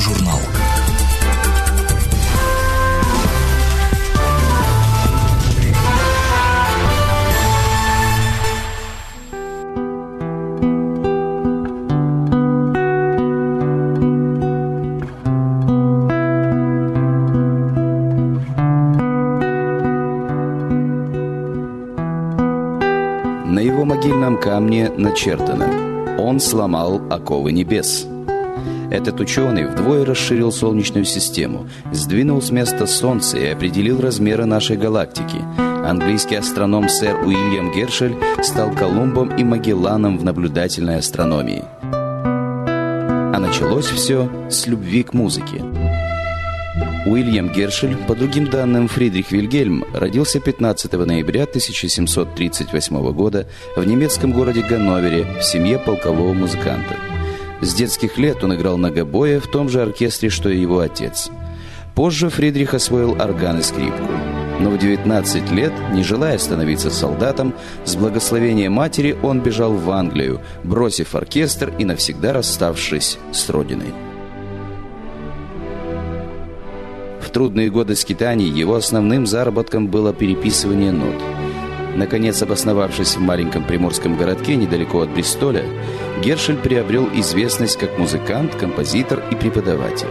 Радиожурнал. На его могильном камне начертано «Он сломал оковы небес». Этот ученый вдвое расширил Солнечную систему, сдвинул с места Солнце и определил размеры нашей галактики. Английский астроном сэр Уильям Гершель стал Колумбом и Магелланом в наблюдательной астрономии. А началось все с любви к музыке. Уильям Гершель, по другим данным Фридрих Вильгельм, родился 15 ноября 1738 года в немецком городе Ганновере в семье полкового музыканта. С детских лет он играл на гобое в том же оркестре, что и его отец. Позже Фридрих освоил орган и скрипку. Но в 19 лет, не желая становиться солдатом, с благословения матери он бежал в Англию, бросив оркестр и навсегда расставшись с родиной. В трудные годы скитаний его основным заработком было переписывание нот. Наконец, обосновавшись в маленьком приморском городке недалеко от Бристоля, Гершель приобрел известность как музыкант, композитор и преподаватель.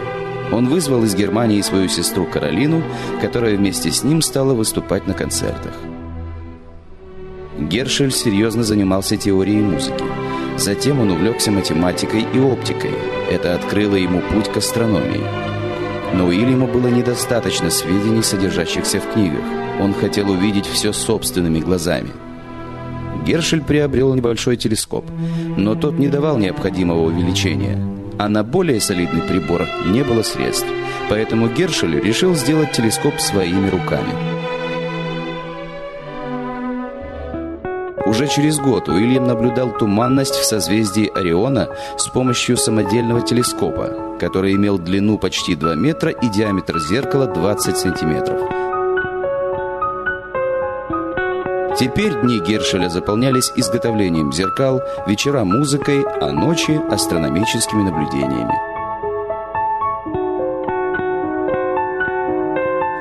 Он вызвал из Германии свою сестру Каролину, которая вместе с ним стала выступать на концертах. Гершель серьезно занимался теорией музыки. Затем он увлекся математикой и оптикой. Это открыло ему путь к астрономии. Но Уильяму было недостаточно сведений, содержащихся в книгах. Он хотел увидеть все собственными глазами. Гершель приобрел небольшой телескоп, но тот не давал необходимого увеличения. А на более солидный прибор не было средств. Поэтому Гершель решил сделать телескоп своими руками. Уже через год Уильям наблюдал туманность в созвездии Ориона с помощью самодельного телескопа, который имел длину почти 2 метра и диаметр зеркала 20 сантиметров. Теперь дни Гершеля заполнялись изготовлением зеркал, вечера музыкой, а ночи астрономическими наблюдениями.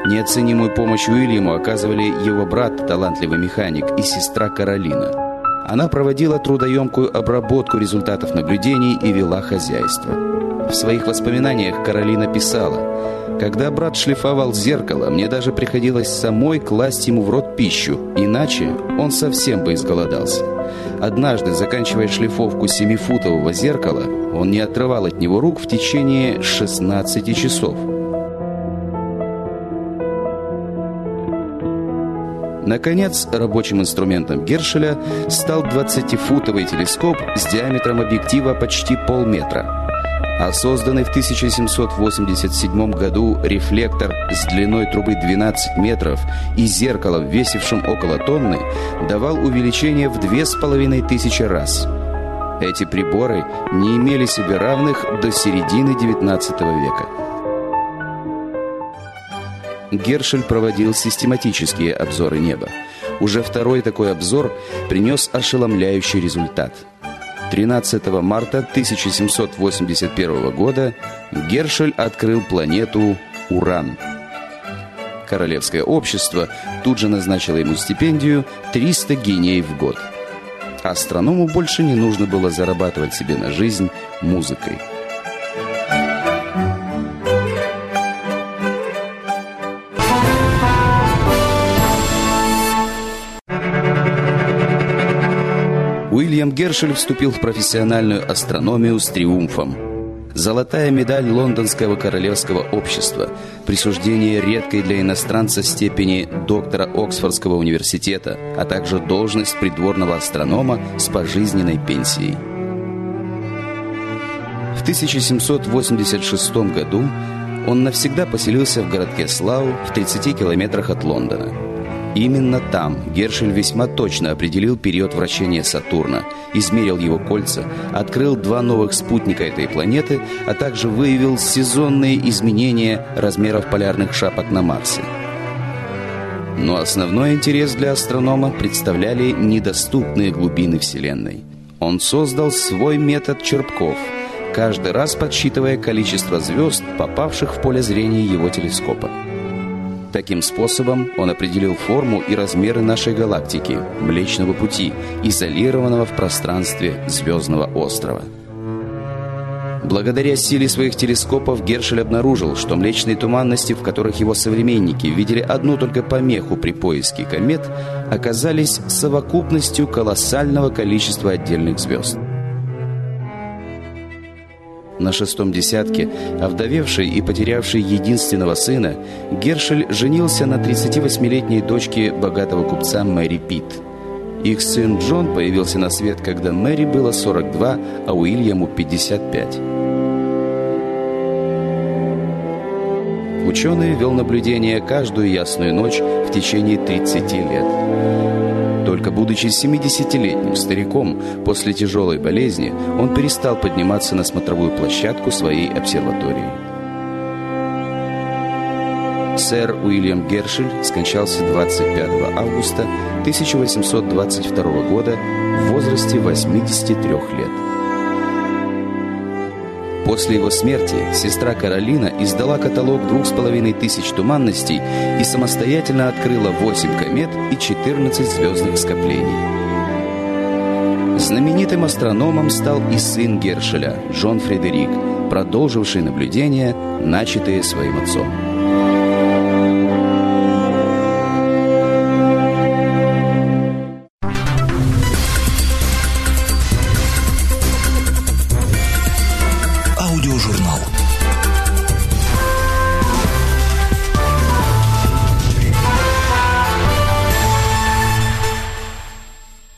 Неоценимую помощь Уильяму оказывали его брат, талантливый механик, и сестра Каролина. Она проводила трудоемкую обработку результатов наблюдений и вела хозяйство. В своих воспоминаниях Каролина писала, «Когда брат шлифовал зеркало, мне даже приходилось самой класть ему в рот пищу, иначе он совсем бы изголодался. Однажды, заканчивая шлифовку семифутового зеркала, он не отрывал от него рук в течение 16 часов». Наконец, рабочим инструментом Гершеля стал 20-футовый телескоп с диаметром объектива почти полметра. А созданный в 1787 году рефлектор с длиной трубы 12 метров и зеркало, весившим около тонны, давал увеличение в 2500 раз. Эти приборы не имели себе равных до середины XIX века. Гершель проводил систематические обзоры неба. Уже второй такой обзор принес ошеломляющий результат. 13 марта 1781 года Гершель открыл планету Уран. Королевское общество тут же назначило ему стипендию 300 гиней в год. Астроному больше не нужно было зарабатывать себе на жизнь музыкой. Уильям Гершель вступил в профессиональную астрономию с триумфом. Золотая медаль Лондонского королевского общества, присуждение редкой для иностранца степени доктора Оксфордского университета, а также должность придворного астронома с пожизненной пенсией. В 1786 году он навсегда поселился в городке Слау в 30 километрах от Лондона – Именно там Гершель весьма точно определил период вращения Сатурна, измерил его кольца, открыл два новых спутника этой планеты, а также выявил сезонные изменения размеров полярных шапок на Марсе. Но основной интерес для астронома представляли недоступные глубины Вселенной. Он создал свой метод черпков – каждый раз подсчитывая количество звезд, попавших в поле зрения его телескопа. Таким способом он определил форму и размеры нашей галактики, Млечного Пути, изолированного в пространстве звездного острова. Благодаря силе своих телескопов Гершель обнаружил, что млечные туманности, в которых его современники видели одну только помеху при поиске комет, оказались совокупностью колоссального количества отдельных звезд. На шестом десятке, овдовевший и потерявший единственного сына, Гершель женился на 38-летней дочке богатого купца Мэри Питт. Их сын Джон появился на свет, когда Мэри было 42, а Уильяму 55. Ученый вел наблюдение каждую ясную ночь в течение 30 лет. Только будучи 70-летним стариком после тяжелой болезни, он перестал подниматься на смотровую площадку своей обсерватории. Сэр Уильям Гершель скончался 25 августа 1822 года в возрасте 83 лет. После его смерти сестра Каролина издала каталог двух с половиной тысяч туманностей и самостоятельно открыла 8 комет и 14 звездных скоплений. Знаменитым астрономом стал и сын Гершеля, Джон Фредерик, продолживший наблюдения, начатые своим отцом.